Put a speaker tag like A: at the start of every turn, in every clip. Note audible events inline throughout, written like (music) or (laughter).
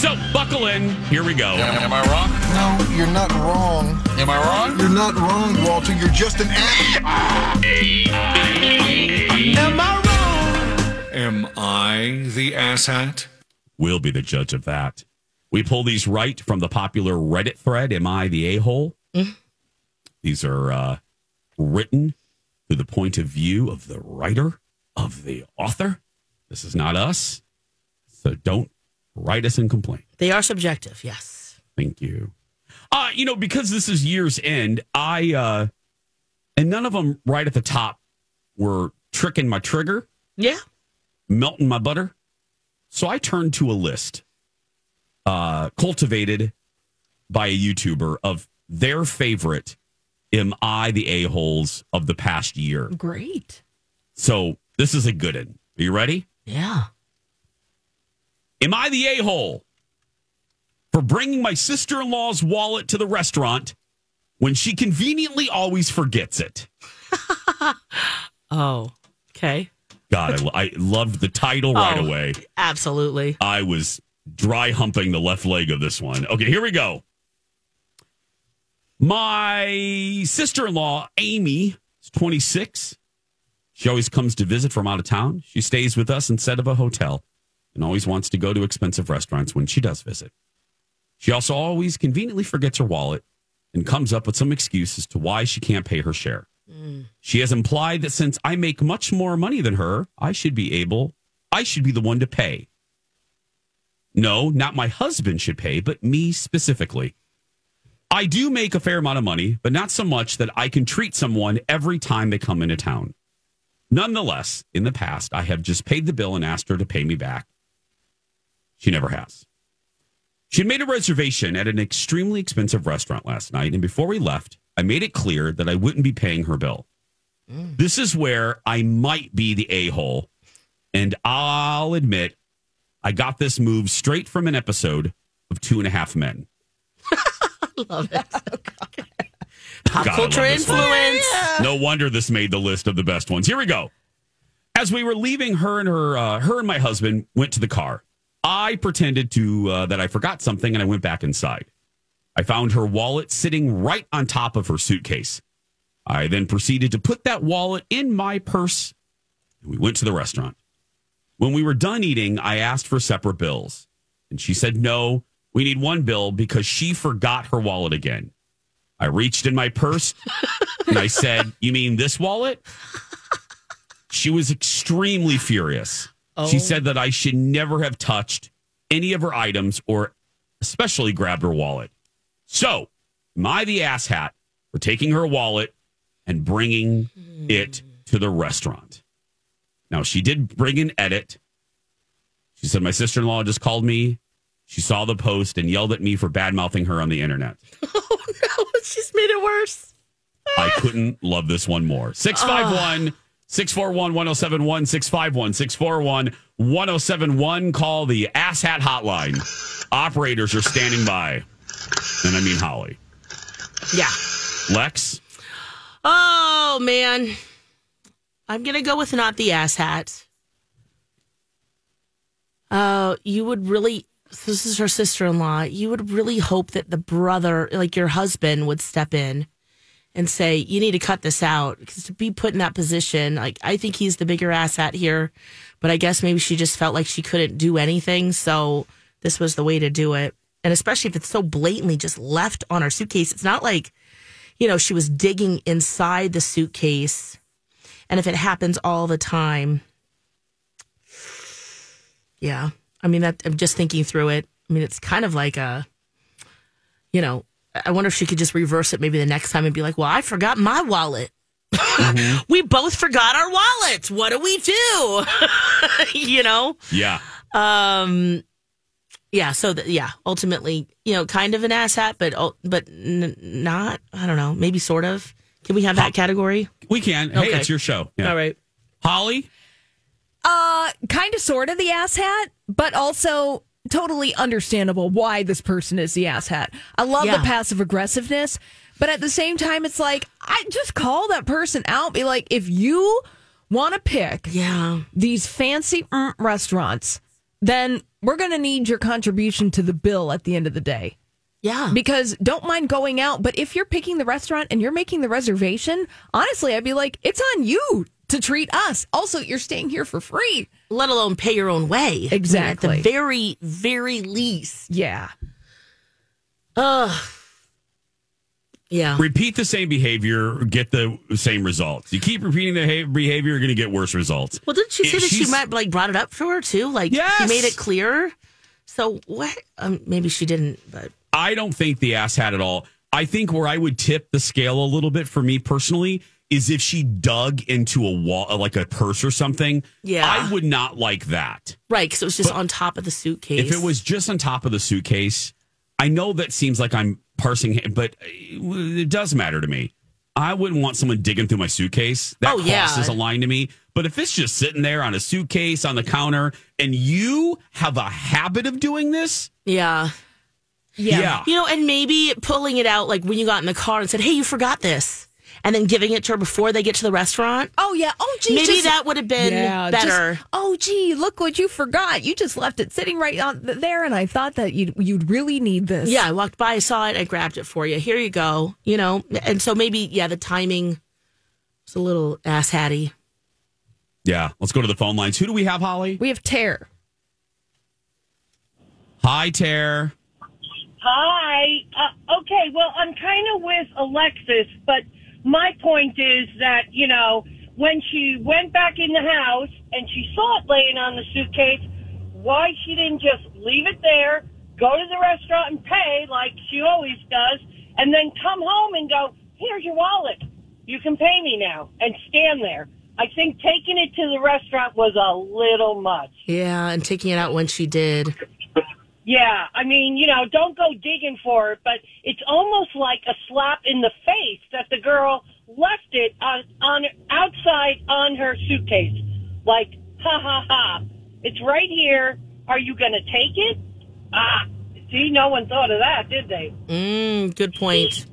A: So buckle in. Here we go.
B: Am I wrong?
C: No, you're not wrong.
B: Am I wrong?
C: You're not wrong, Walter. You're just an ass.
A: Am I wrong?
D: Am I the asshat?
A: We'll be the judge of that. We pull these right from the popular Reddit thread, Am I the A hole? These are uh, written through the point of view of the writer, of the author. This is not us. So don't write us and complain.
E: They are subjective, yes.
A: Thank you. Uh, you know, because this is year's end, I uh and none of them right at the top were tricking my trigger,
E: Yeah.
A: melting my butter. So I turned to a list uh cultivated by a YouTuber of their favorite am I the a-holes of the past year.
F: Great.
A: So this is a good one. Are you ready?
E: Yeah.
A: Am I the a hole for bringing my sister in law's wallet to the restaurant when she conveniently always forgets it? (laughs)
E: Oh, okay.
A: God, I, I loved the title right
E: Oh.
A: away.
E: Absolutely.
A: I was dry humping the left leg of this one. Okay, here we go. My sister in law, Amy, is 26. She always comes to visit from out of town. She stays with us instead of a hotel and always wants to go to expensive restaurants when she does visit. She also always conveniently forgets her wallet and comes up with some excuse as to why she can't pay her share. Mm. She has implied that since I make much more money than her, I should be able, I should be the one to pay. No, not my husband should pay, but me specifically. I do make a fair amount of money, but not so much that I can treat someone every time they come into town. Nonetheless, in the past, I have just paid the bill and asked her to pay me back. She never has. She had made a reservation at an extremely expensive restaurant last night, and before we left, I made it clear that I wouldn't be paying her bill. This is where I might be the a hole, and I'll admit I got this move straight from an episode of Two and a Half Men. (laughs)
E: Love it. (laughs) Pop
A: God,
E: culture
A: love this one.
E: influence.
A: No wonder this made the list of the best ones. Here we go. As we were leaving, her and her, uh, her and my husband went to the car. I pretended to uh, that I forgot something, and I went back inside. I found her wallet sitting right on top of her suitcase. I then proceeded to put that wallet in my purse, and we went to the restaurant. When we were done eating, I asked for separate bills, and she said no. We need one bill because she forgot her wallet again. I reached in my purse and I said, You mean this wallet? She was extremely furious. She said that I should never have touched any of her items or especially grabbed her wallet. So, am I the asshat for taking her wallet and bringing it to the restaurant? Now, she did bring an edit. She said, My sister in law just called me. She saw the post and yelled at me for bad mouthing her on the internet. (laughs)
E: Oh no, she's made it worse.
A: I couldn't love this one more. Ah. 651 641 1071 651 641 1071. Call the Ass Hat Hotline. Operators are standing by. And I mean Holly.
E: Yeah.
A: Lex,
E: Oh man. I'm gonna go with not the ass hat. Uh you would really this is her sister in law. You would really hope that the brother, like your husband, would step in and say, You need to cut this out. Because to be put in that position, like I think he's the bigger ass hat here. But I guess maybe she just felt like she couldn't do anything. So this was the way to do it. And especially if it's so blatantly just left on her suitcase. It's not like you know, she was digging inside the suitcase. And if it happens all the time, yeah. I mean, that I'm just thinking through it. I mean, it's kind of like a, you know, I wonder if she could just reverse it maybe the next time and be like, well, I forgot my wallet. (laughs) we both forgot our wallets. What do we do? (laughs) you know?
A: yeah.
E: Um, yeah. So th- yeah, ultimately, you know, kind of an asshat, but but n- not. I don't know. Maybe sort of. Can we have that category?
A: We can. Hey,
E: Okay.
A: it's your show. Yeah.
E: All right.
A: Holly,
F: Uh, kind of, sort of the ass hat, but also totally understandable why this person is the ass hat. I love
E: Yeah.
F: the passive aggressiveness, but at the same time, it's like I just call that person out. Be like, if you want to pick
E: Yeah.
F: these fancy mm, restaurants, then we're going to need your contribution to the bill at the end of the day.
E: Yeah.
F: Because don't mind going out, but if you're picking the restaurant and you're making the reservation, honestly, I'd be like, it's on you to treat us. Also, you're staying here for free.
E: Let alone pay your own way.
F: Exactly.
E: At the very, very least.
F: Yeah.
E: Ugh. Yeah.
A: Repeat the same behavior, get the same results. You keep repeating the ha- behavior, you're going to get worse results.
E: Well, didn't she say
A: If
E: that she might like brought it up to her too? Like
A: Yes.
E: she made it clear. So what? Um, maybe she didn't, but
A: I don't think the ass had it all. I think where I would tip the scale a little bit for me personally is if she dug into a wall, like a purse or something.
E: Yeah.
A: I would not like that.
E: right because it was just on top of the suitcase.
A: If it was just on top of the suitcase, I know that seems like I'm parsing, it, but uh, it does matter to me. I wouldn't want someone digging through my suitcase. That
E: Oh, yeah.
A: crosses a line to me. But if it's just sitting there on a suitcase on the counter and you have a habit of doing this,
E: yeah.
A: yeah.
E: You know, and maybe pulling it out like when you got in the car and said, "Hey, you forgot this," and then giving it to her before they get to the restaurant.
F: Oh, yeah. Oh, gee.
E: Maybe
F: just-
E: that would have been
F: Yeah, just,
E: better.
F: oh, gee, look what you forgot. You just left it sitting right on th- there, and I thought that you'd, you'd really need this.
E: Yeah, I walked by, I saw it, I grabbed it for you. Here you go. You know, and so maybe yeah, the timing was a little ass hatty.
A: Yeah. Let's go to the phone lines. Who do we have, Holly?
F: We have Tear.
A: Hi, Tare.
B: Hi. Uh, okay, well, I'm kind of with Alexis, but my point is that, you know, when she went back in the house and she saw it laying on the suitcase, why she didn't just leave it there, go to the restaurant and pay like she always does, and then come home and go, here's your wallet. You can pay me now and stand there. I think taking it to the restaurant was a little much.
E: Yeah, and taking it out when she did.
B: Yeah, I mean, you know, don't go digging for it, but it's almost like a slap in the face that the girl left it on, on outside on her suitcase. Like, ha ha ha, it's right here. Are you going to take it? Ah, see, no one thought of that, did they?
E: Mm, good point.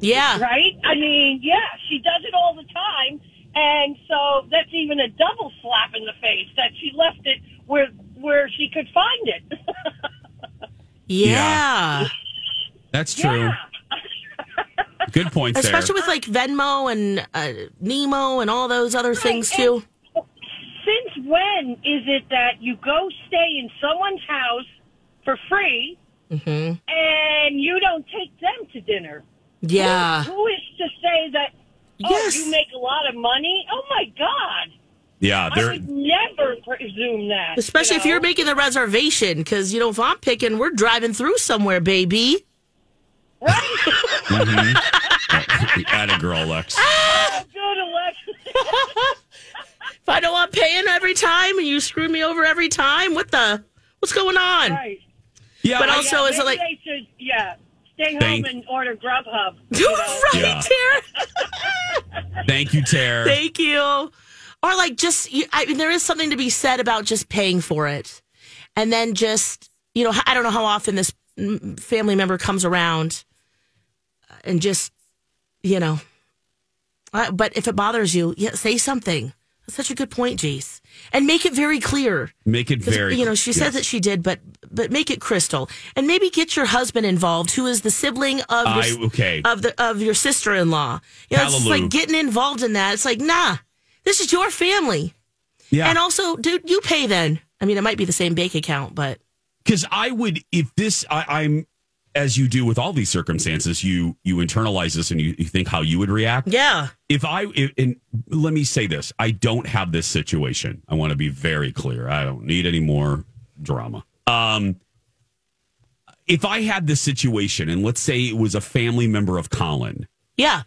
E: Yeah.
B: Right? I mean, yeah, she does it all the time. And so that's even a double slap in the face that she left it where where she could find it. (laughs)
E: Yeah.
A: That's true.
B: Yeah.
A: Good points there.
E: Especially with like Venmo and uh, Nemo and all those other things
B: and-
E: too.
B: Since when is it that you go stay in someone's house for free
E: Mm-hmm.
B: and you don't take them to dinner?
E: Yeah.
B: Who is to say that, oh,
E: Yes.
B: you make a lot of money? Oh, my God.
A: Yeah,
B: I
A: there.
B: would never presume that.
E: Especially
B: you
E: if you're making the reservation, because you know if I'm picking, we're driving through somewhere, baby. Mm-hmm. (laughs)
A: At a girl, Lex. (laughs)
B: Good, Alexis.
E: If I don't want paying every time and you screw me over every time, what the? What's going on?
B: right.
A: Yeah,
E: But
A: I-
E: also- So
B: yeah,
E: is it
B: maybe
E: like-
B: they should, yeah, stay
A: Thank-
B: home and order Grubhub. (laughs) you know?
E: right,
A: Yeah.
E: Tara.
A: thank you, Tare.
E: Thank you. Or like just, you, I mean, there is something to be said about just paying for it, and then just, you know, I don't know how often this family member comes around, uh, and just, you know, uh, but if it bothers you, yeah, say something. That's such a good point, Jace, and make it very clear.
A: Make it very.
E: you know, she said that she did, but but make it crystal, and maybe get your husband involved, who is the sibling of your,
A: I- okay.
E: of the of your sister in law. You know, it's like getting involved in that. It's like, nah, this is your family,
A: Yeah.
E: and also, dude, you pay then. I mean, it might be the same bank account, but.
A: Because I would if this I, I'm as you do with all these circumstances you you internalize this and you, you think how you would react.
E: Yeah,
A: if I if, and let me say this I don't have this situation. I want to be very clear. I don't need any more drama. Um if I had this situation and let's say it was a family member of Colin.
E: Yeah,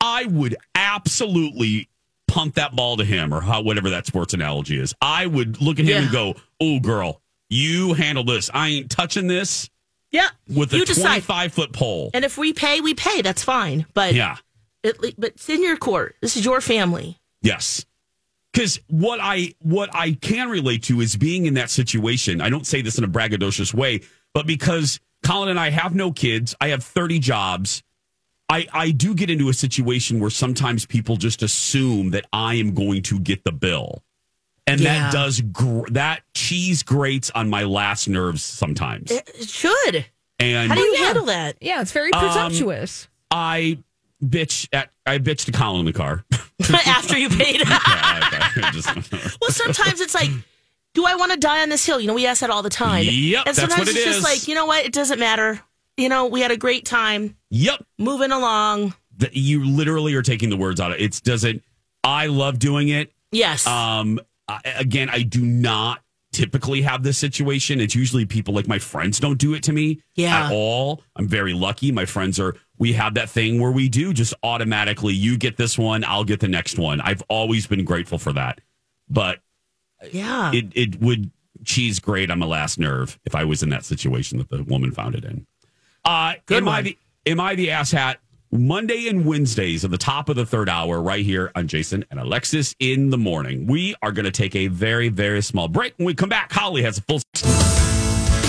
A: I would absolutely punt that ball to him or how whatever that sports analogy is. I would look at him
E: Yeah.
A: and go, "Oh, girl, you handle this. I ain't touching this
E: yeah.
A: with a twenty-five foot pole."
E: And if we pay, we pay. That's fine. But
A: Yeah.
E: it, but it's in your court. This is your family.
A: Yes. Because what I what I can relate to is being in that situation. I don't say this in a braggadocious way, but because Colin and I have no kids, I have thirty jobs. I, I do get into a situation where sometimes people just assume that I am going to get the bill. and
E: Yeah.
A: that does gr- that cheese grates on my last nerves sometimes.
E: It, it should.
A: and
E: How do you handle that?
F: Yeah, it's very
A: Um,
F: presumptuous.
A: I bitch at I bitched to Colin in the car. (laughs)
E: After you paid. (laughs)
A: Yeah. Just- (laughs)
E: well, sometimes it's like, do I want to die on this hill? You know, we ask that all the time.
A: Yep,
E: and
A: that's
E: sometimes
A: what it
E: it's
A: is.
E: just like, you know what? It doesn't matter. You know, we had a great time
A: yep.
E: moving along.
A: Th- You literally are taking the words out of it. It doesn't. I love doing it.
E: Yes.
A: Um, I, again, I do not typically have this situation. It's usually people like my friends don't do it to me
E: Yeah.
A: at all. I'm very lucky. My friends are, we have that thing where we do just automatically, you get this one, I'll get the next one. I've always been grateful for that. But
E: yeah.
A: it, it would cheese grate on my last nerve if I was in that situation that the woman found it in. Uh,
E: Good
A: am I the am I the ass hat? Monday and Wednesdays at the top of the third hour, right here on Jason and Alexis in the morning. We are going to take a very, very small break. When we come back, Holly has a full.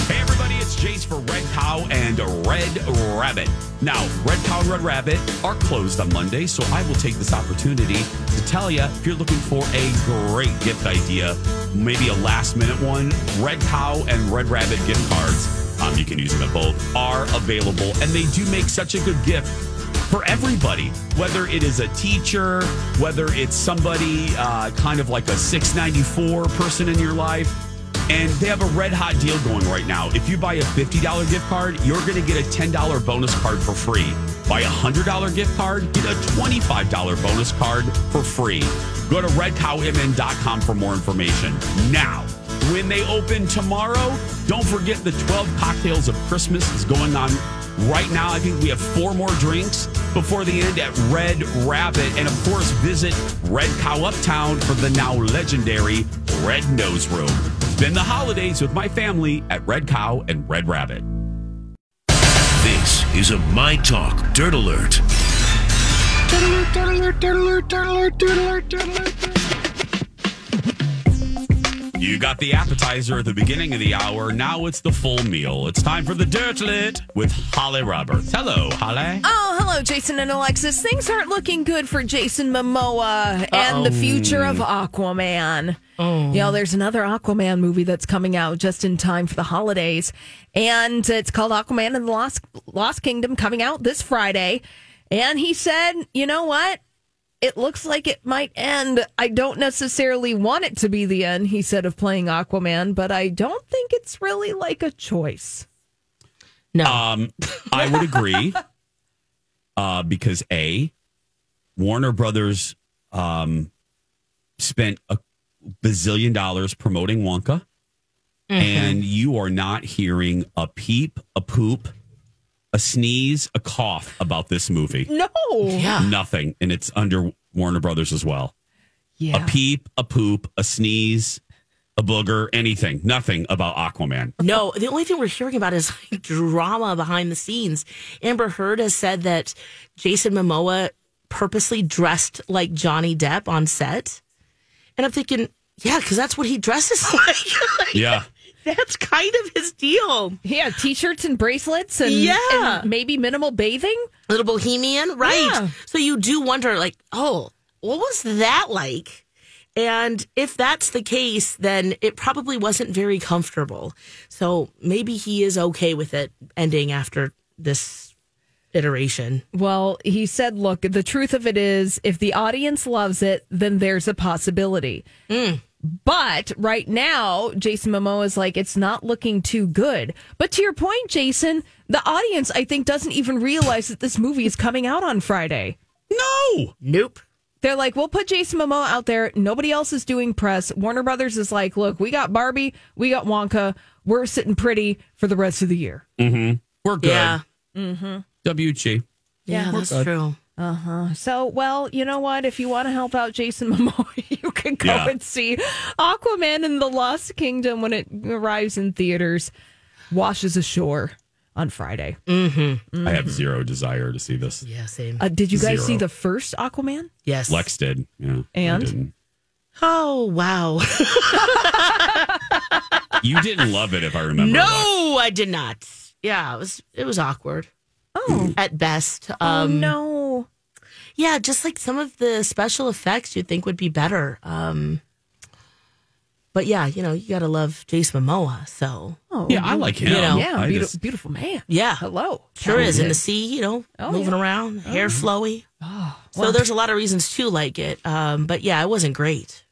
A: Hey, everybody, it's Jace for Red Cow and Red Rabbit. Now, Red Cow and Red Rabbit are closed on Monday, so I will take this opportunity to tell you if you're looking for a great gift idea, maybe a last minute one, Red Cow and Red Rabbit gift cards, um, you can use them at both, are available, and they do make such a good gift for everybody, whether it is a teacher, whether it's somebody uh, kind of like a 694 person in your life. And they have a red hot deal going right now. If you buy a $50 gift card, you're going to get a $10 bonus card for free. Buy a $100 gift card, get a $25 bonus card for free. Go to redcowmn.com for more information. Now, when they open tomorrow, don't forget the 12 cocktails of Christmas is going on right now. I think we have four more drinks before the end at Red Rabbit. And of course, visit Red Cow Uptown for the now legendary Red Nose Room. Spend the holidays with my family at Red Cow and Red Rabbit.
G: This is a My Talk Dirt Alert.
A: You got the appetizer at the beginning of the hour. Now it's the full meal. It's time for the Dirt Alert with Holly Roberts. Hello, Holly.
F: Oh, hello, Jason and Alexis. Things aren't looking good for Jason Momoa and the future of Aquaman. Oh. You know, there's another Aquaman movie that's coming out just in time for the holidays, and it's called Aquaman and the Lost Lost Kingdom, coming out this Friday. And he said, "You know what? It looks like it might end. I don't necessarily want it to be the end," he said, of playing Aquaman, but I don't think it's really like a choice.
E: no.
A: Um, I would agree. (laughs) uh, because A, Warner Brothers um, spent a bazillion dollars promoting Wonka, and you are not hearing a peep, a poop, a sneeze, a cough about this movie.
F: No.
E: yeah.
A: Nothing. And it's under Warner Brothers as well.
F: Yeah.
A: A peep, a poop, a sneeze, a booger, anything. Nothing about Aquaman.
E: No, the only thing we're hearing about is like drama behind the scenes. Amber Heard has said that Jason Momoa purposely dressed like Johnny Depp on set. And I'm thinking, yeah, because that's what he dresses (laughs) like.
A: Yeah.
E: That's kind of his deal.
F: Yeah, t-shirts and bracelets and,
E: Yeah.
F: and maybe minimal bathing.
E: a Little bohemian, right?
F: Yeah.
E: So you do wonder, like, oh, what was that like? And if that's the case, then it probably wasn't very comfortable. So maybe he is okay with it ending after this iteration.
F: Well, he said, look, the truth of it is if the audience loves it, then there's a possibility. Hmm. But right now, Jason Momoa is like, it's not looking too good. But to your point, Jason, the audience, I think, doesn't even realize that this movie is coming out on Friday.
A: No.
E: Nope.
F: They're like, we'll put Jason Momoa out there. Nobody else is doing press. Warner Brothers is like, look, we got Barbie, we got Wonka. We're sitting pretty for the rest of the year. Mm-hmm.
A: We're good.
E: Yeah.
A: WG.
E: Yeah, that's
A: good.
E: true.
F: So, well, you know what? If you want to help out Jason (laughs) Momoa, (laughs) you can go
A: Yeah.
F: and see Aquaman in the Lost Kingdom when it arrives in theaters, washes ashore on Friday.
A: I have zero desire to see this.
E: Yeah, same.
F: Uh, did you guys
A: Zero.
F: see the first Aquaman?
E: yes.
A: Lex did. Yeah.
F: And?
E: Oh, wow. (laughs)
A: You didn't love it, if I remember. right.
E: no, I did not. Yeah, it was it was awkward
F: Oh,
E: at best.
F: oh
E: Um
F: no.
E: Yeah, just like some of the special effects you'd think would be better. Um but yeah, you know, you got to love Jason Momoa. So
F: Oh,
A: Yeah, I like him.
E: You know.
F: Yeah,
A: I
F: beautiful,
A: just-
F: beautiful man.
E: yeah,
F: Hello.
E: sure is in the sea. You know,
F: Oh,
E: moving
F: yeah.
E: around, hair flowy.
F: Oh,
E: So there's a lot of reasons to like it. Um, but yeah, it wasn't great.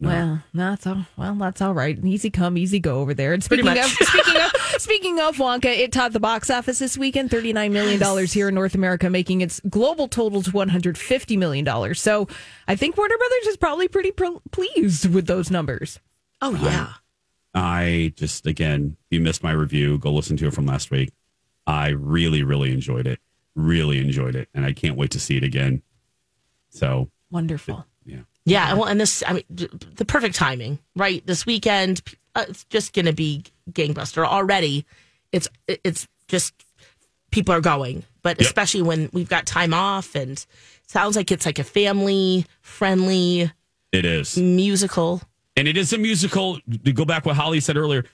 F: Well, that's all. Well, that's all right. Easy come, easy go over there. And
E: Pretty
F: speaking of
E: much.
F: speaking of speaking of Wonka, it topped the box office this weekend, thirty nine million dollars here in North America, making its global total to one hundred fifty million dollars. So, I think Warner Brothers is probably pretty pro- pleased with those numbers.
E: Oh yeah,
A: I just again, if you missed my review, go listen to it from last week. I really, really enjoyed it. Really enjoyed it, and I can't wait to see it again. So
F: Wonderful.
A: yeah,
E: yeah. Well, and this, I mean, the perfect timing, right? This weekend, uh, it's just going to be gangbuster already. It's it's just people are going, but
A: Yep.
E: especially when we've got time off and sounds like it's like a family friendly
A: it is,
E: musical.
A: and it is a musical. To go back what Holly said earlier.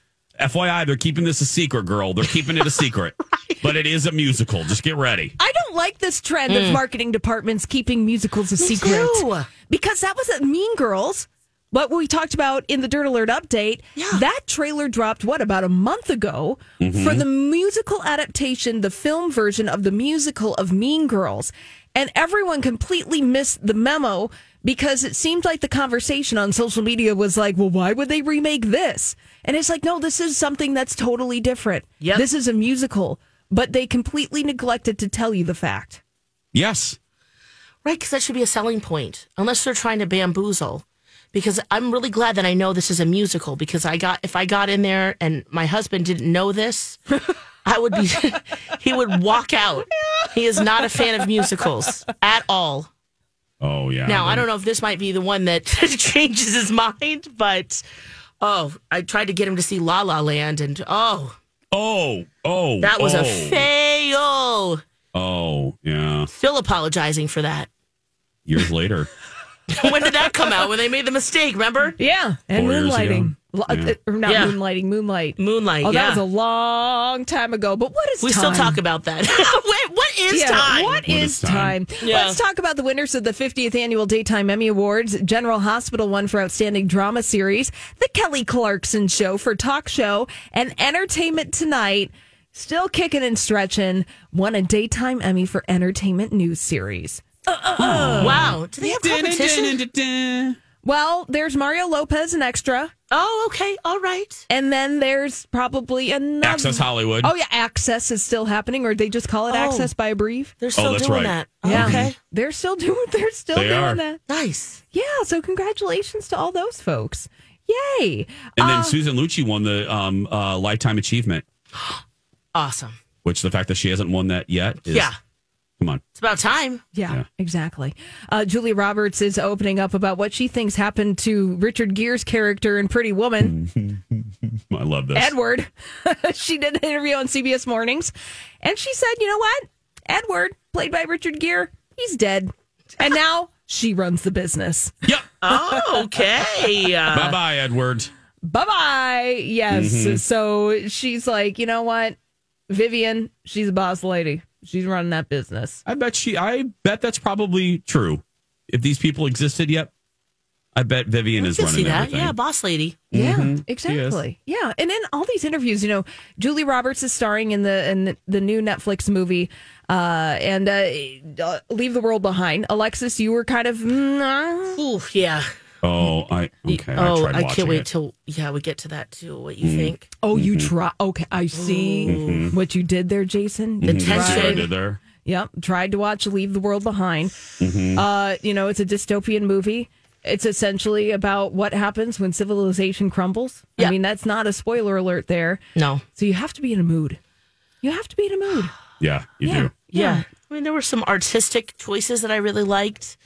A: FYI, they're keeping this a secret, girl. They're keeping it a secret, (laughs) but it is a musical. Just get ready.
F: I don't like this trend of mm. marketing departments keeping musicals a
E: Me
F: secret.
E: too.
F: Because that was at Mean Girls. What we talked about in the Dirt Alert update,
E: Yeah.
F: that trailer dropped, what, about a month ago mm-hmm. for the musical adaptation, the film version of the musical of Mean Girls. And everyone completely missed the memo because it seemed like the conversation on social media was like, well, why would they remake this? And it's like, no, this is something that's totally different.
E: Yep.
F: This is a musical, but they completely neglected to tell you the fact.
A: Yes,
E: Right, because that should be a selling point, unless they're trying to bamboozle. Because I'm really glad that I know this is a musical. Because I got if I got in there and my husband didn't know this, I would be (laughs) he would walk out. He is not a fan of musicals at all.
A: Oh yeah.
E: Now I don't know if this might be the one that (laughs) changes his mind, but oh, I tried to get him to see La La Land, and oh,
A: Oh, oh,
E: that was
A: oh.
E: a fail.
A: Oh, yeah.
E: Still apologizing for that.
A: Years later.
E: When did that come out? When they made the mistake, remember?
F: Yeah, and
A: Four
F: moonlighting.
A: ago. Yeah.
F: uh, not
E: Yeah.
F: moonlighting, moonlight.
E: Moonlight.
F: Oh, that
E: yeah.
F: was a long time ago. But what is
E: we
F: time?
E: still talk about that. (laughs) Wait, what is
F: yeah,
E: time?
F: What
A: What
F: is
A: is time?
F: time?
E: Yeah.
F: Let's talk about the winners of the 50th annual Daytime Emmy Awards. General Hospital won for Outstanding Drama Series. The Kelly Clarkson Show for Talk Show. And Entertainment Tonight, still kicking and stretching, won a Daytime Emmy for Entertainment News Series.
E: Wow. Do they have competition?
F: Well, there's Mario Lopez, an extra.
E: Oh, okay. All right.
F: And then there's probably another.
A: Access Hollywood.
F: Oh, yeah. Access is still happening, or they just call it
E: Oh.
F: Access by a brief.
E: They're still
A: that's
E: doing
A: right.
E: that.
F: Yeah.
E: Okay.
F: They're still doing (laughs) they're still
A: They
F: doing
A: are.
F: that.
E: Nice.
F: Yeah, so congratulations to all those folks. Yay.
A: And then
F: Uh,
A: Susan Lucci won the um, uh, Lifetime Achievement, (gasps)
E: Awesome.
A: which the fact that she hasn't won that yet is.
E: Yeah.
A: Come on.
E: It's about time.
F: yeah,
A: Yeah.
F: exactly. Uh, Julia Roberts is opening up about what she thinks happened to Richard Gere's character in Pretty Woman, (laughs)
A: I love this.
F: Edward. (laughs) she did an interview on CBS Mornings, and she said, "You know what? Edward, played by Richard Gere, he's dead, and now she runs the business.
A: Yep.
E: Oh, okay. (laughs) Uh,
A: bye bye, Edward.
F: Bye bye. Yes.
A: Mm-hmm.
F: So she's like, you know what, Vivian, she's a boss lady. She's running that business."
A: I bet she. I bet that's probably true. If these people existed yet, I bet Vivian
E: I
A: is running
E: see that.
A: everything.
E: Yeah, boss lady.
F: Yeah,
A: Mhm.
F: exactly. Yeah, and in all these interviews, you know, Julia Roberts is starring in the in the new Netflix movie, uh, and uh, uh, Leave the World Behind. Alexis, you were kind of. mm, uh,
E: Ooh, yeah.
A: Oh, I okay.
E: oh,
A: I, tried
E: I can't wait
A: it.
E: till yeah we get to that too. What you think?
F: oh, you try. Okay, I see what you did there, Jason.
E: The
F: You
A: See what I
F: tried-
A: did there.
F: Yep, tried to watch Leave the World Behind.
A: Mm-hmm.
F: Uh, you know, it's a dystopian movie. It's essentially about what happens when civilization crumbles. I mean, that's not a spoiler alert there.
E: No.
F: So you have to be in a mood. You have to be in a mood.
A: Yeah, you
F: Yeah.
A: do.
E: Yeah. I mean, there were some artistic choices that I really liked,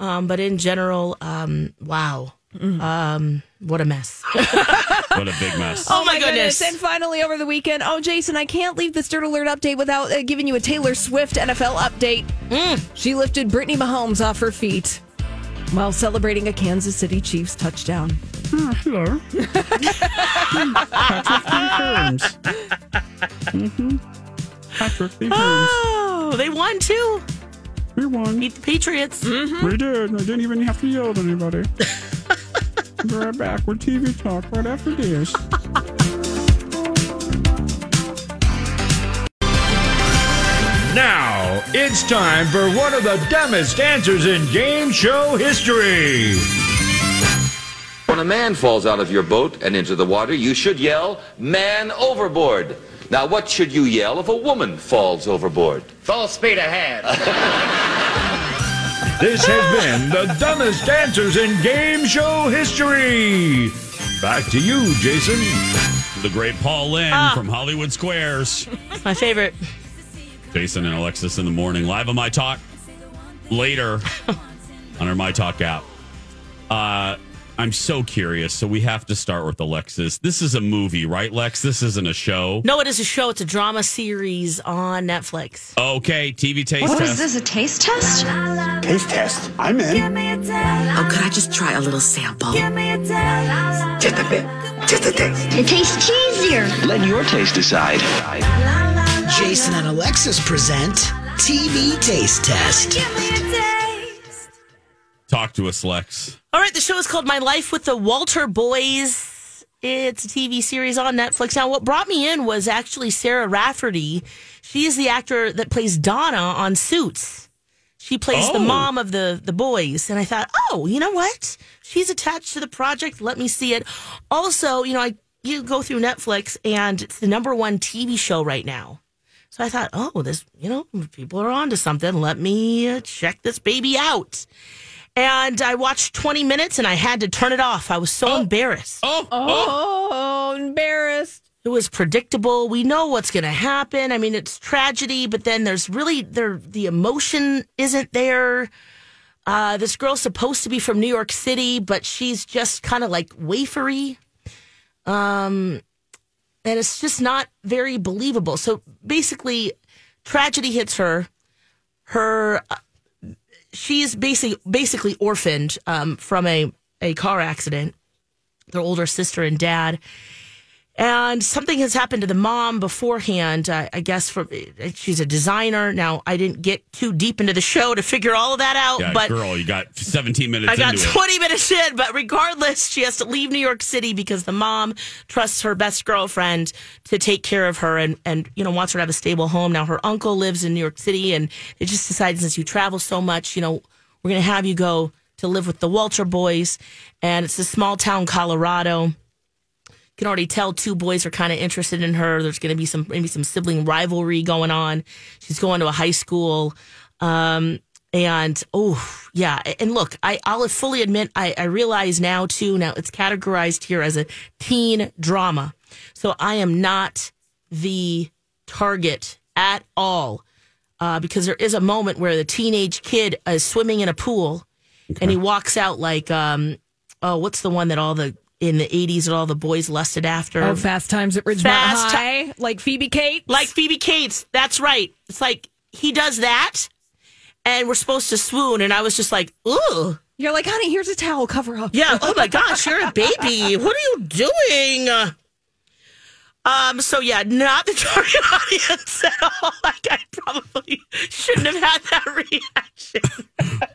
E: um, but in general, um, wow, um, what a mess. (laughs)
A: What a big mess.
E: Oh, my goodness.
F: And finally, over the weekend, oh, Jason, I can't leave this Dirt Alert update without uh, giving you a Taylor Swift NFL update.
E: Mm.
F: She lifted Brittany Mahomes off her feet while celebrating a Kansas City Chiefs touchdown.
A: Hello. (laughs) Patrick Mahomes. Mm-hmm. Patrick Mahomes.
E: Oh, they won too.
A: We won.
E: Beat the Patriots. Mm-hmm.
A: We did. I didn't even have to yell at anybody. (laughs) Be right back with TV talk right after this.
H: Now it's time for one of the dumbest answers in game show history.
I: When a man falls out of your boat and into the water, you should yell, Man overboard. Now, what should you yell if a woman falls overboard?
J: Full speed ahead. (laughs)
H: This has been the dumbest dancers in game show history. Back to you, Jason.
A: The great Paul Lynde
E: Ah.
A: from Hollywood Squares.
E: My favorite.
A: Jason and Alexis in the morning, live on My Talk. Later (laughs) on our My Talk app. Uh, I'm so curious. So we have to start with Alexis. This is a movie, right, Lex? This isn't a show.
E: No, it is a show. It's a drama series on Netflix.
A: Okay, TV taste
K: What
A: test.
K: is this, a taste test?
L: Taste test. I'm in.
K: Oh, could I just try a little sample?
L: Just a bit. Just a taste.
K: It tastes cheesier.
L: Let your taste decide.
M: Jason and Alexis present TV Taste Test.
A: Talk to us, Lex.
E: All right, the show is called My Life with the Walter Boys. It's a TV series on Netflix. Now, what brought me in was actually Sarah Rafferty. She is the actor that plays Donna on Suits. She plays the
N: Oh.
E: mom of the the boys, and I thought, oh, you know what? She's attached to the project. Let me see it. Also, you know, I you go through Netflix, and it's the number one TV show right now. So I thought, oh, this, you know, people are onto something. Let me uh, check this baby out. And I watched 20 minutes and I had to turn it off. I was so embarrassed.
A: Oh,
F: Oh, embarrassed.
E: It was predictable. We know what's going to happen. I mean, it's tragedy, but then there's really there the emotion isn't there. Uh, this girl's supposed to be from New York City, but she's just kind of like wafery. Um, and it's just not very believable. So basically, tragedy hits her. Her, uh, she's basically basically orphaned um, from a a car accident. Their older sister and dad, and something has happened to the mom beforehand. Uh, I guess from she's a designer. Now I didn't get too deep into the show to figure all of that out,
A: Yeah,
E: but
A: girl, you got 17 minutes
E: I got
A: into it.
E: 20 minutes in, but regardless, she has to leave New York City because the mom trusts her best girlfriend to take care of her and, and you know, wants her to have a stable home. Now, her uncle lives in New York City, and they just decided since you travel so much, you know, we're going to have you go to live with the Walter boys. And it's a small town, Colorado. Can already tell two boys are kind of interested in her. There's going to be some maybe some sibling rivalry going on. She's going to a high school. Um, and oh yeah, and look, I, I'll fully admit I, I realize now too. Now it's categorized here as a teen drama, so I am not the target at all uh, because there is a moment where the teenage kid is swimming in a pool, and he walks out like um, oh what's the one that all the in the 80s that all the boys lusted after
F: Oh, Fast Times at Ridgemont
E: Fast
F: High, like Phoebe Cates.
E: like Phoebe Cates. That's right. It's like he does that, and we're supposed to swoon. And I was just like, ooh.
F: You're like, honey, here's a towel, cover up.
E: Yeah. Oh my gosh, you're a baby. What are you doing? Um. So yeah, not the target (laughs) audience at all. Like I probably shouldn't have had that (laughs) reaction.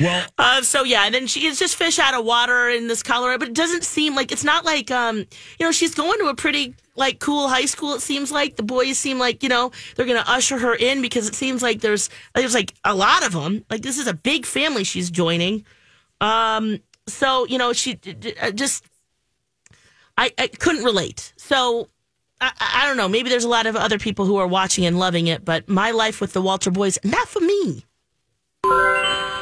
A: Well,
E: uh, so yeah, and then she is just fish out of water in this Colorado, but it doesn't seem like it's not like um, you know, she's going to a pretty like cool high school. It seems like the boys seem like you know they're to usher her in because it seems like there's there's like a lot of them. Like this is a big family she's joining. Um, so you know she uh, just I, I couldn't relate. So I I don't know. Maybe there's a lot of other people who are watching and loving it, but my life with the Walter boys, not for me.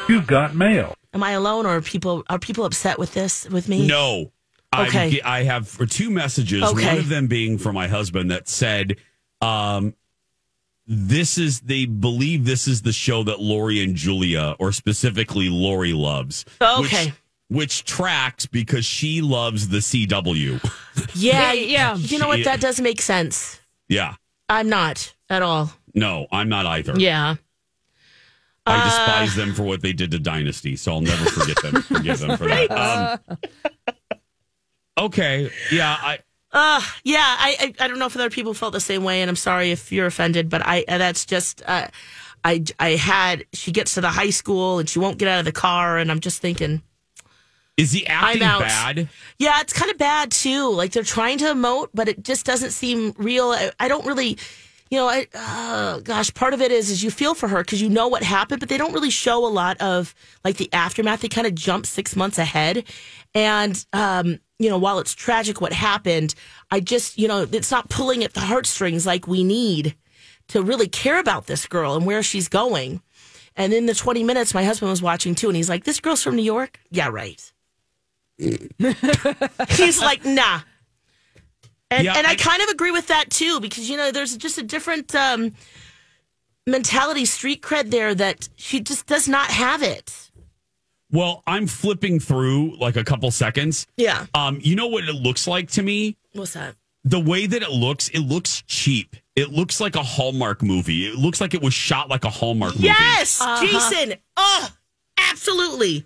H: You got mail.
E: Am I alone, or are people are people upset with this with me?
A: No.
E: Okay.
A: I, I have for two messages.
E: Okay.
A: One of them being from my husband that said, um, this is they believe this is the show that Lori and Julia, or specifically Lori, loves.
E: Okay.
A: Which, which tracks because she loves the CW. (laughs)
E: Yeah,
F: Yeah, yeah.
E: You know what? That does make sense.
A: yeah.
E: I'm not at all.
A: No, I'm not either.
E: Yeah.
A: I
E: Uh,
A: despise them for what they did to Dynasty, so I'll never forget them. Forgive them for that. (laughs) Um, okay, yeah, I
E: Uh, yeah, I, I I don't know if other people felt the same way, and I'm sorry if you're offended, but I uh, that's just uh, I I had she gets to the high school and she won't get out of the car, and I'm just thinking,
A: Is the acting
E: I'm out.
A: bad?
E: Yeah, it's kind of bad too. Like they're trying to emote, but it just doesn't seem real. I, I don't really, you know, I uh, gosh, part of it is is you feel for her because you know what happened, but they don't really show a lot of like the aftermath. They kind of jump six months ahead, and um, you know, while it's tragic what happened, I just you know it's not pulling at the heartstrings like we need to really care about this girl and where she's going. And in the 20 minutes, my husband was watching too, and he's like, This girl's from New York? Yeah, right. (laughs) he's like, Nah. And,
A: Yeah,
E: and I,
A: I-
E: kind of agree with that too, because, you know, there's just a different um, mentality, street cred there that she just does not have it.
A: Well, I'm flipping through like a couple seconds.
E: Yeah.
A: Um, you know what it looks like to me?
E: What's that?
A: The way that it looks, it looks cheap. It looks like a Hallmark movie. It looks like it was shot like a Hallmark movie.
E: Yes, Jason. Oh, absolutely.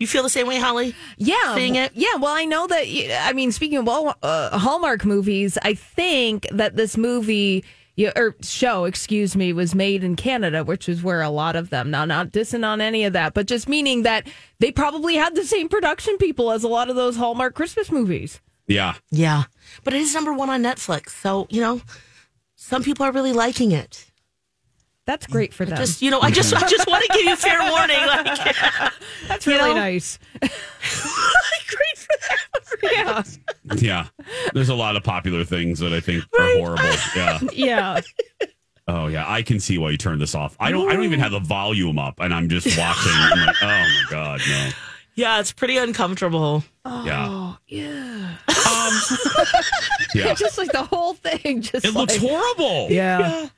E: You feel the same way, Holly?
F: Yeah,
E: Seeing it?
F: Yeah, well, I know that. I mean, speaking of Wal- uh, Hallmark movies, I think that this movie yeah, or show, excuse me, was made in Canada, which is where a lot of them. Now, not dissing on any of that, but just meaning that they probably had the same production people as a lot of those Hallmark Christmas movies.
A: Yeah.
E: Yeah. But it is number one on Netflix. So, you know, some people are really liking it.
F: That's great for them.
E: Just, you know, I just I just want to give you fair warning. Like, (laughs)
F: That's really
E: know?
F: nice. (laughs)
E: great for them.
F: Yeah,
A: Yeah. There's a lot of popular things that I think are horrible. Yeah. (laughs)
F: yeah.
A: Oh yeah. I can see why you turned this off. I don't I don't even have the volume up and I'm just watching. I'm like, oh my God, no.
E: Yeah, it's pretty uncomfortable.
A: Yeah.
F: Oh, yeah.
A: Um, yeah.
F: just like the whole thing. Just
A: It looks
F: like-
A: horrible.
F: Yeah.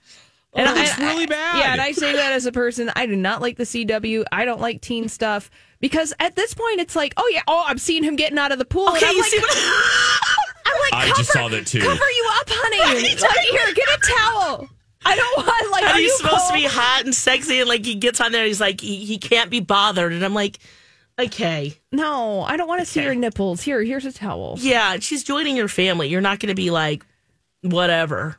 A: And
F: I-
A: it's really bad.
F: Yeah, and I say that as a person. I do not like the CW. I don't like teen stuff because at this point it's like, oh yeah, oh I'm seeing him getting out of the pool. and
E: Okay,
F: I'm
E: you
F: like,
E: see what (laughs)
F: I'm like,
A: I
F: cover,
A: just saw that too.
F: Cover you up, honey. (laughs) like here, get a towel. I don't want like.
E: And
F: are
E: he's
F: you
E: supposed to be hot and sexy, and like he gets on there, and he's like he, he can't be bothered, and I'm like, okay,
F: No, I don't want to see your nipples. Here, here's a towel.
E: yeah, she's joining your family. You're not going to be like, whatever.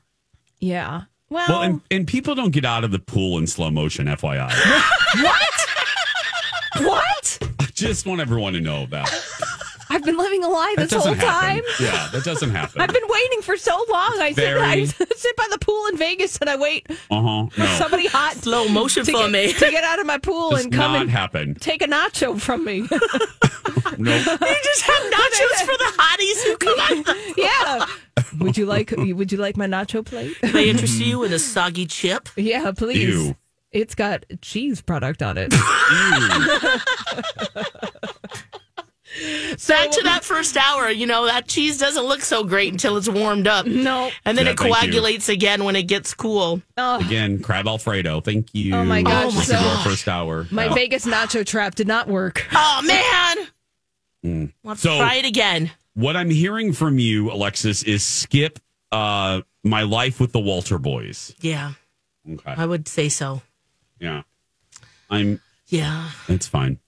F: Yeah. Well,
A: Well, and, and people don't get out of the pool in slow motion, FYI. (laughs)
F: what? what?
A: I just want everyone to know that.
F: I've been living a lie this whole
A: doesn't happen.
F: time.
A: Yeah, that doesn't (laughs) happen.
F: I've been waiting for so long. I sit, I (laughs) sit by the pool in Vegas and I wait
A: Uh huh.
F: for
A: No.
F: somebody hot
E: Slow motion
F: to
E: for
F: get,
E: me.
F: to get out of my pool
A: Does
F: and come
A: not
F: and
A: happen.
F: take a nacho from me. (laughs)
A: Nope.
E: You just have nachos for the hotties who come out.
F: yeah. Would you like Would you like my nacho plate?
E: They interest you in a soggy chip.
F: Yeah, please.
A: Ew.
F: It's got cheese product on it.
E: Back to that first hour, you know, that cheese doesn't look so great until it's warmed up.
F: No.
E: And then
A: Yeah,
E: it
A: thank you.
E: coagulates again when it gets cool.
F: Oh,
A: Again, crab Alfredo. Thank you.
F: Oh my gosh,
A: Welcome to
F: so-
A: our first hour.
F: my
A: Yeah.
F: Vegas nacho trap did not work. (laughs)
E: Oh, man. Let's
A: So-
E: try it again.
A: What I'm hearing from you, Alexis, is skip uh, my life with the Walter boys.
E: Yeah,
A: Okay.
E: I would say so.
A: Yeah. I'm.
E: Yeah.
A: It's fine.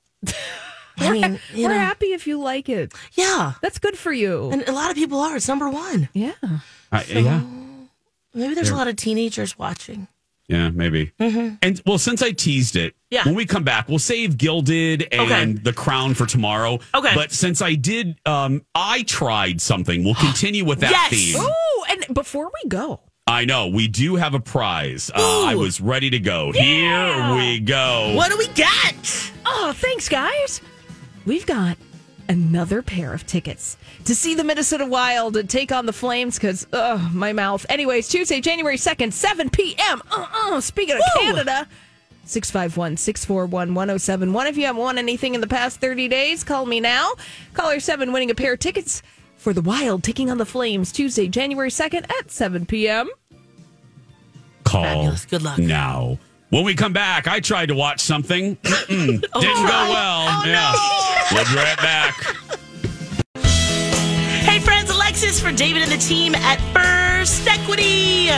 E: I mean, you
F: We're
E: know,
F: happy if you like it.
E: yeah.
F: That's good for you.
E: And a lot of people are. It's number one.
F: yeah.
A: I, yeah.
E: Maybe there's a lot of teenagers watching.
A: Yeah, maybe. And well, since I teased it,
E: Mm-hmm. Yeah.
A: when we come back, we'll save Gilded and
E: Okay.
A: The Crown for tomorrow.
E: Okay.
A: But since I did, um, I tried something. We'll continue with that
E: Yes.
A: theme.
F: Ooh, and before we go,
A: I know we do have a prize. Uh, I was ready to go. Here we go.
E: What do we get?
F: oh, thanks, guys. We've got another pair of tickets to see the Minnesota Wild take on the Flames because, oh, my mouth. Anyways, Tuesday, January 2nd, 7 p.m. Uh-uh. Speaking of
E: Woo!
F: Canada, 651 641 1071. If you haven't won anything in the past 30 days, call me now. Caller 7 winning a pair of tickets for the Wild taking on the Flames Tuesday, January 2nd at 7 p.m.
A: Call
E: Fabulous. Good luck.
A: now. When we come back, I tried to watch something. (laughs) Oh Didn't go well. Oh, yeah. We'll be right back.
E: Hey, friends, Alexis for David and the team at First Equity.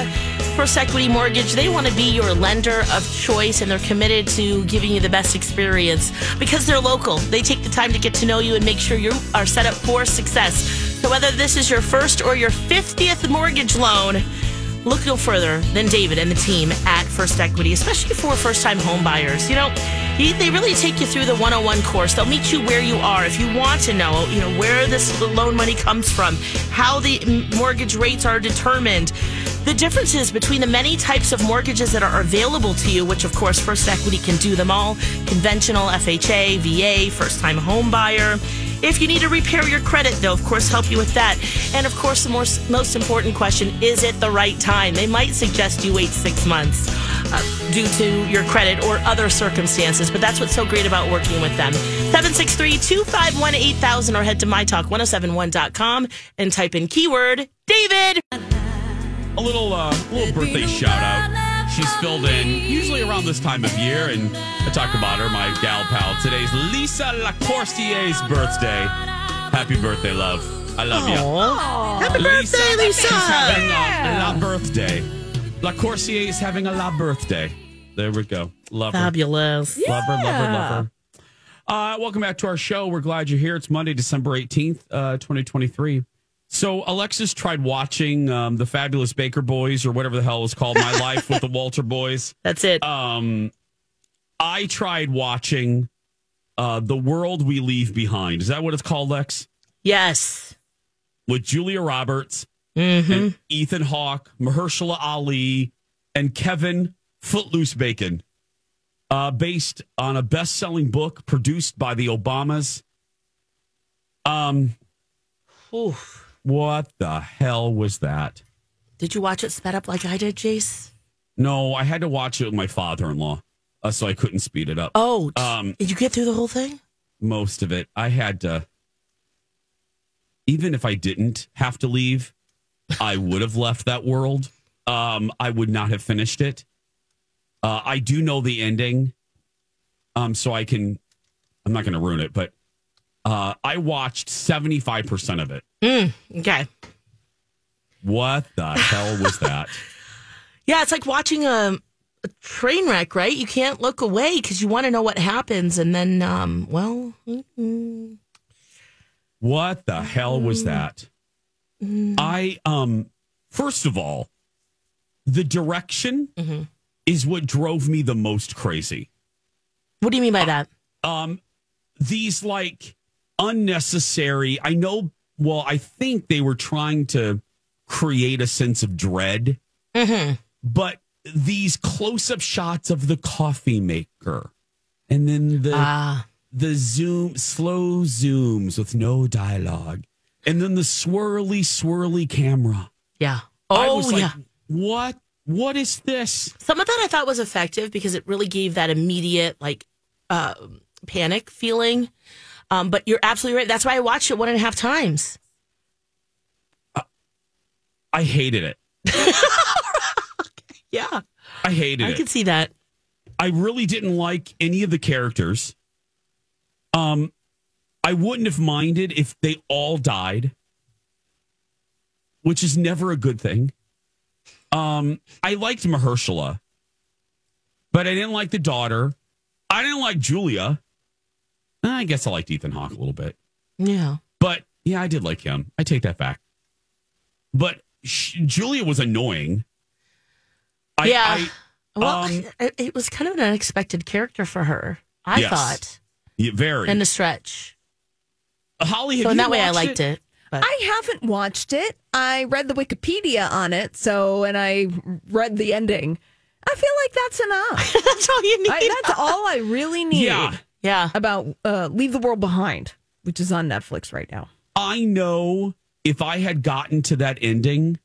E: First Equity Mortgage, they want to be your lender of choice and they're committed to giving you the best experience because they're local. They take the time to get to know you and make sure you are set up for success. So, whether this is your first or your 50th mortgage loan, look no further than David and the team at First Equity, especially for first time home buyers. You know, they really take you through the 101 course. They'll meet you where you are. If you want to know, you know, where this loan money comes from, how the mortgage rates are determined, the differences between the many types of mortgages that are available to you, which of course First Equity can do them all, conventional, FHA, VA, first time home buyer. If you need to repair your credit, they'll of course help you with that. And of course, the most, most important question is it the right time? They might suggest you wait six months uh, due to your credit or other circumstances, but that's what's so great about working with them. 763 251 8000 or head to mytalk1071.com and type in keyword David.
A: A little, uh, little birthday shout out. She's filled in usually around this time of year, and I talk about her, my gal pal. Today's Lisa Lacourcier's birthday. Happy birthday, love. I love you.
E: Happy birthday, Lisa.
A: She's having a la birthday. Lacourcier is having a la birthday. There we go. Love her.
E: Fabulous.
A: Love her, love her, love her. Uh, welcome back to our show. We're glad you're here. It's Monday, December 18th, uh, 2023. So, Alexis tried watching um, the Fabulous Baker Boys or whatever the hell was called, My Life with the (laughs) Walter Boys.
E: That's it.
A: Um, I tried watching uh, The World We Leave Behind. Is that what it's called, Lex?
E: Yes.
A: With Julia Roberts
E: Mm-hmm.
A: and Ethan Hawke, Mahershala Ali, and Kevin Footloose Bacon. Uh, based on a best selling book produced by the Obamas. Um,
E: Oof.
A: What the hell was that?
E: Did you watch it sped up like I did, Jace?
A: No, I had to watch it with my father in law, uh, so I couldn't speed it up.
E: Oh,
A: Um,
E: did you get through the whole thing?
A: most of it. I had to, even if I didn't have to leave, I would have left that world. Um, I would not have finished it. Uh, I do know the ending, um, so I can. I'm not going to ruin it, but uh, I watched 75 percent of it.
E: Mm, okay.
A: What the (laughs) hell was that?
E: Yeah, it's like watching a, a train wreck, right? You can't look away because you want to know what happens, and then, um, well, mm,
A: What the hell was that? I um first of all, the direction is what drove me the most crazy.
E: what do you mean by that?
A: Um these like unnecessary, I know well, I think they were trying to create a sense of dread,
E: Mm-hmm.
A: but these close-up shots of the coffee maker and then the
E: Ah,
A: the zoom slow zooms with no dialogue and then the swirly swirly camera
E: yeah.
A: I
E: Oh,
A: was like,
E: yeah.
A: what what is this
E: Some of that I thought was effective because it really gave that immediate like uh, panic feeling. Um, but you're absolutely right. That's why I watched it one and a half times.
A: i hated it. (laughs)
E: Yeah,
A: i hated
E: I
A: it.
E: I could see that.
A: i really didn't like any of the characters. Um i wouldn't have minded if they all died which is never a good thing. Um i liked mahershala but i didn't like the daughter. I didn't like julia i guess i liked ethan hawke a little bit
E: Yeah.
A: But yeah, I did like him. I take that back. But sh- Julia was annoying. I,
E: yeah.
A: I,
E: well,
A: um,
E: it, it was kind of an unexpected character for her. I
A: Yes.
E: thought,
A: yeah, very.
E: in a stretch.
A: Holly, have
E: So in
A: you
E: that way, I
A: watched
E: liked it. But
F: I haven't watched it. I read the Wikipedia on it, so and I read the ending. I feel like that's enough. (laughs)
E: that's all you need.
F: I, that's all I really need
A: Yeah.
E: Yeah.
F: about uh, Leave the World Behind, which is on Netflix right now.
A: I know if I had gotten to that ending,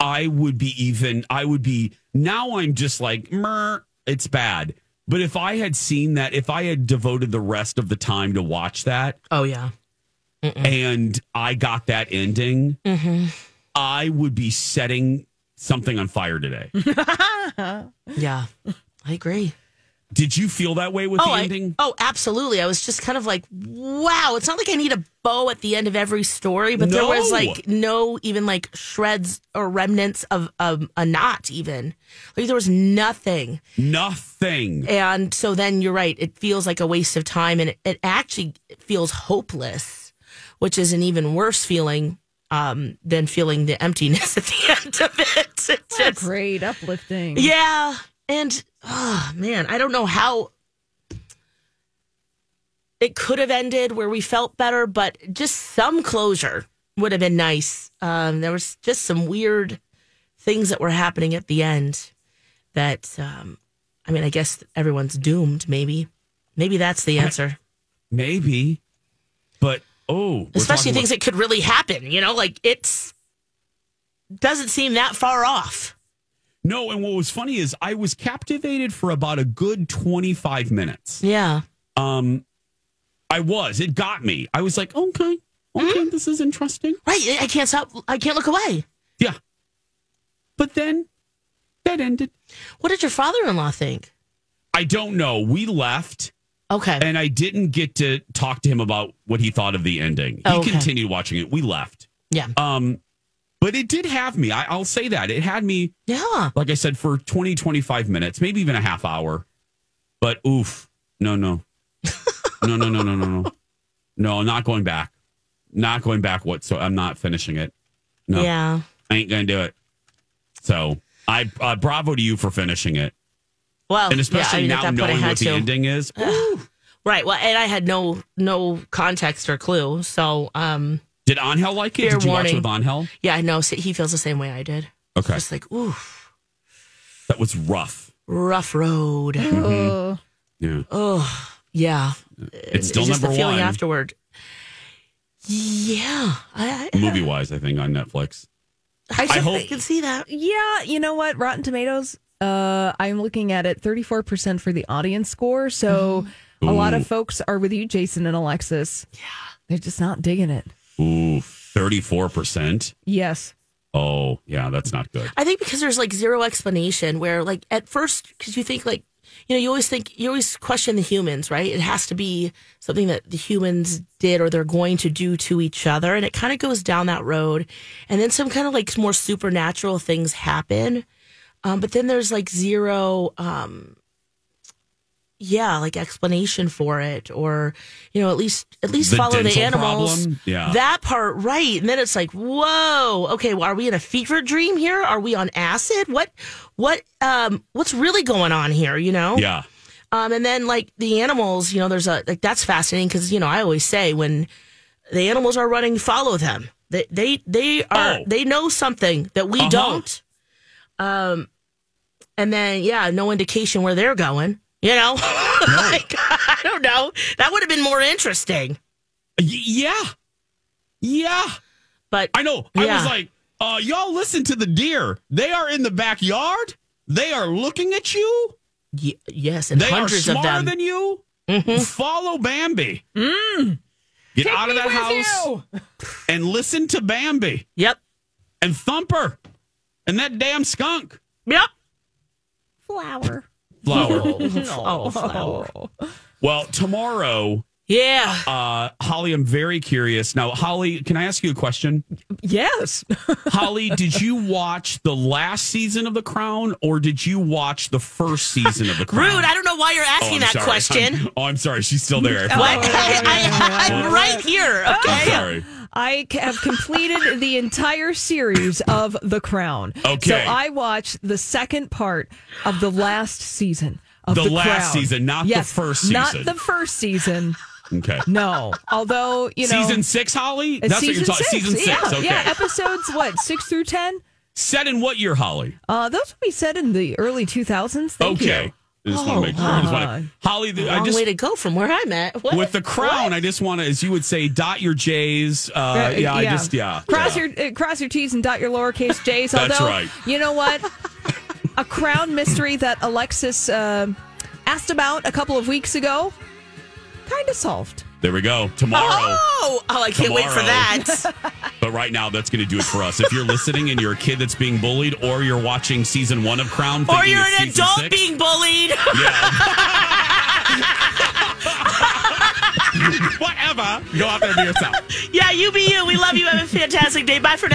A: I would be even. I would be now. I'm just like, Mer, it's bad. But if I had seen that, if I had devoted the rest of the time to watch that,
E: Oh yeah.
A: and I got that ending,
E: Mm-hmm.
A: I would be setting something on fire today. (laughs)
E: Yeah. I agree.
A: Did you feel that way with
E: oh,
A: the
E: I-
A: ending?
E: oh, absolutely. I was just kind of like, wow. It's not like I need a bow at the end of every story, but there was like no even like shreds or remnants of um, a knot. Even like there was nothing.
A: Nothing.
E: And so then you're right. It feels like a waste of time, and it, it actually feels hopeless, which is an even worse feeling um, than feeling the emptiness (laughs) at the end of it. It's just-
F: great, uplifting.
E: yeah. And oh man, I don't know how it could have ended where we felt better, but just some closure would have been nice. Um, there was just some weird things that were happening at the end that, um, I mean, I guess everyone's doomed. Maybe, maybe that's the answer.
A: Maybe, but oh,
E: Especially things that could really happen. You know, like it's doesn't seem that far off.
A: No, and what was funny is I was captivated for about a good 25 minutes.
E: Yeah.
A: Um I was. It got me. I was like, "Okay. Okay, this is interesting."
E: Right. I can't stop. I can't look away.
A: Yeah. But then that ended.
E: What did your father-in-law think?
A: I don't know. We left
E: Okay.
A: and I didn't get to talk to him about what he thought of the ending. He
E: Okay.
A: continued watching it. We left.
E: Yeah.
A: Um but it did have me. I, I'll say that. It had me
E: Yeah.
A: like I said, for 20, 25 minutes, maybe even a half hour. But oof, no, no. (laughs) No, no, no, no, no, no. No, not going back. Not going back whatsoever. I'm not finishing it. No,
E: Yeah.
A: I ain't going to do it. So I uh, bravo to you for finishing it.
E: Well,
A: And especially
E: yeah, I mean,
A: now knowing what the
E: to.
A: ending is. (sighs)
E: Right. Well, and I had no no context or clue. So, um,
A: Did Angel like it?
E: Fair
A: Did you
E: warning.
A: watch with Angel?
E: yeah, I know so he feels the same way I did.
A: Okay.
E: Just like, ooh,
A: That was rough.
E: rough road.
F: Oh.
A: Yeah.
E: Oh, yeah.
A: It's still
E: just
A: number
E: the feeling
A: one
E: afterward. Yeah, I, I,
A: movie wise, I think, on Netflix.
E: I,
A: I hope-
E: I can see that.
F: Yeah, you know what? Rotten Tomatoes, uh, I'm looking at it 34% for the audience score. So a lot of folks are with you, Jason and Alexis. Yeah. They're just not digging it.
A: Ooh, 34%.
F: Yes.
A: Oh, yeah, that's not good.
E: I think because there's like zero explanation where like at first because you think like you know you always think you always question the humans right it has to be something that the humans did or they're going to do to each other and it kind of goes down that road and then some kind of like more supernatural things happen um, but then there's like zero um yeah like explanation for it or you know at least at least
A: The
E: follow the animals
A: problem? Yeah.
E: that part right and then it's like whoa okay well are we in a fever dream here are we on acid what what um what's really going on here you know
A: Yeah.
E: um and then like the animals you know there's a like that's fascinating because you know i always say when the animals are running follow them they they they are
A: Oh.
E: they know something that we
A: Uh-huh.
E: don't um and then yeah no indication where they're going you know (laughs) like, i don't know that would have been more interesting
A: yeah. Yeah.
E: but
A: I know. I was like, uh, y'all listen to the deer. They are in the backyard. They are looking at you.
E: y- yes and
A: they are
E: hundreds of
A: smarter
E: them
A: than you.
E: Mhm.
A: Follow Bambi. Get out of that house and listen to Bambi
E: yep
A: and Thumper and that damn skunk.
E: yep
F: Flower.
A: Flower. (laughs)
E: oh (laughs) flower
A: well, tomorrow,
E: yeah
A: uh, Holly, I'm very curious. Now, Holly, can I ask you a question?
F: Yes. (laughs)
A: Holly, did you watch the last season of The Crown or did you watch the first season of The Crown?
E: rude i don't know why you're
A: Oh,
E: asking
A: I'm
E: that
A: sorry.
E: question
A: I'm- oh, I'm sorry. She's still there.
E: what I, am right here
A: I'm
E: okay
A: sorry.
F: I have completed the entire series of The Crown.
A: Okay.
F: So I watched the second part of the last season of
A: The
F: The,
A: last
F: Crown.
A: season, not the
F: Yes,
A: first
F: Not
A: season.
F: the first season.
A: Okay.
F: No. Although, you know.
A: season six, Holly?
F: uh,
A: That's what you're talking. Season six.
F: Yeah,
A: okay.
F: yeah. Episodes, what, six through 10?
A: Set in what year, Holly?
F: Uh, those would be set in the early 2000s. Thank
A: okay.
F: you.
A: I just want to make sure. I just
F: Oh,
A: want to, Holly, the- I
E: long
A: just
E: way to go from where i'm at what?
A: with the crown, I just want to, as you would say, dot your J's. Uh, yeah, I just yeah.
F: Cross
A: yeah.
F: your uh, cross your T's and dot your lowercase J's. (laughs)
A: That's
F: Although,
A: right.
F: you know what? (laughs) a crown mystery that Alexis uh, asked about a couple of weeks ago, kind of solved.
A: There we go. Tomorrow.
E: oh oh i can't wait for that (laughs)
A: But right now, that's going to do it for us. If you're listening and you're a kid that's being bullied, or you're watching season one of Crown,
E: or you're an adult
A: six,
E: being bullied Yeah. (laughs) (laughs)
A: whatever, go out there and be yourself.
E: yeah you be you we love you have a fantastic day bye for now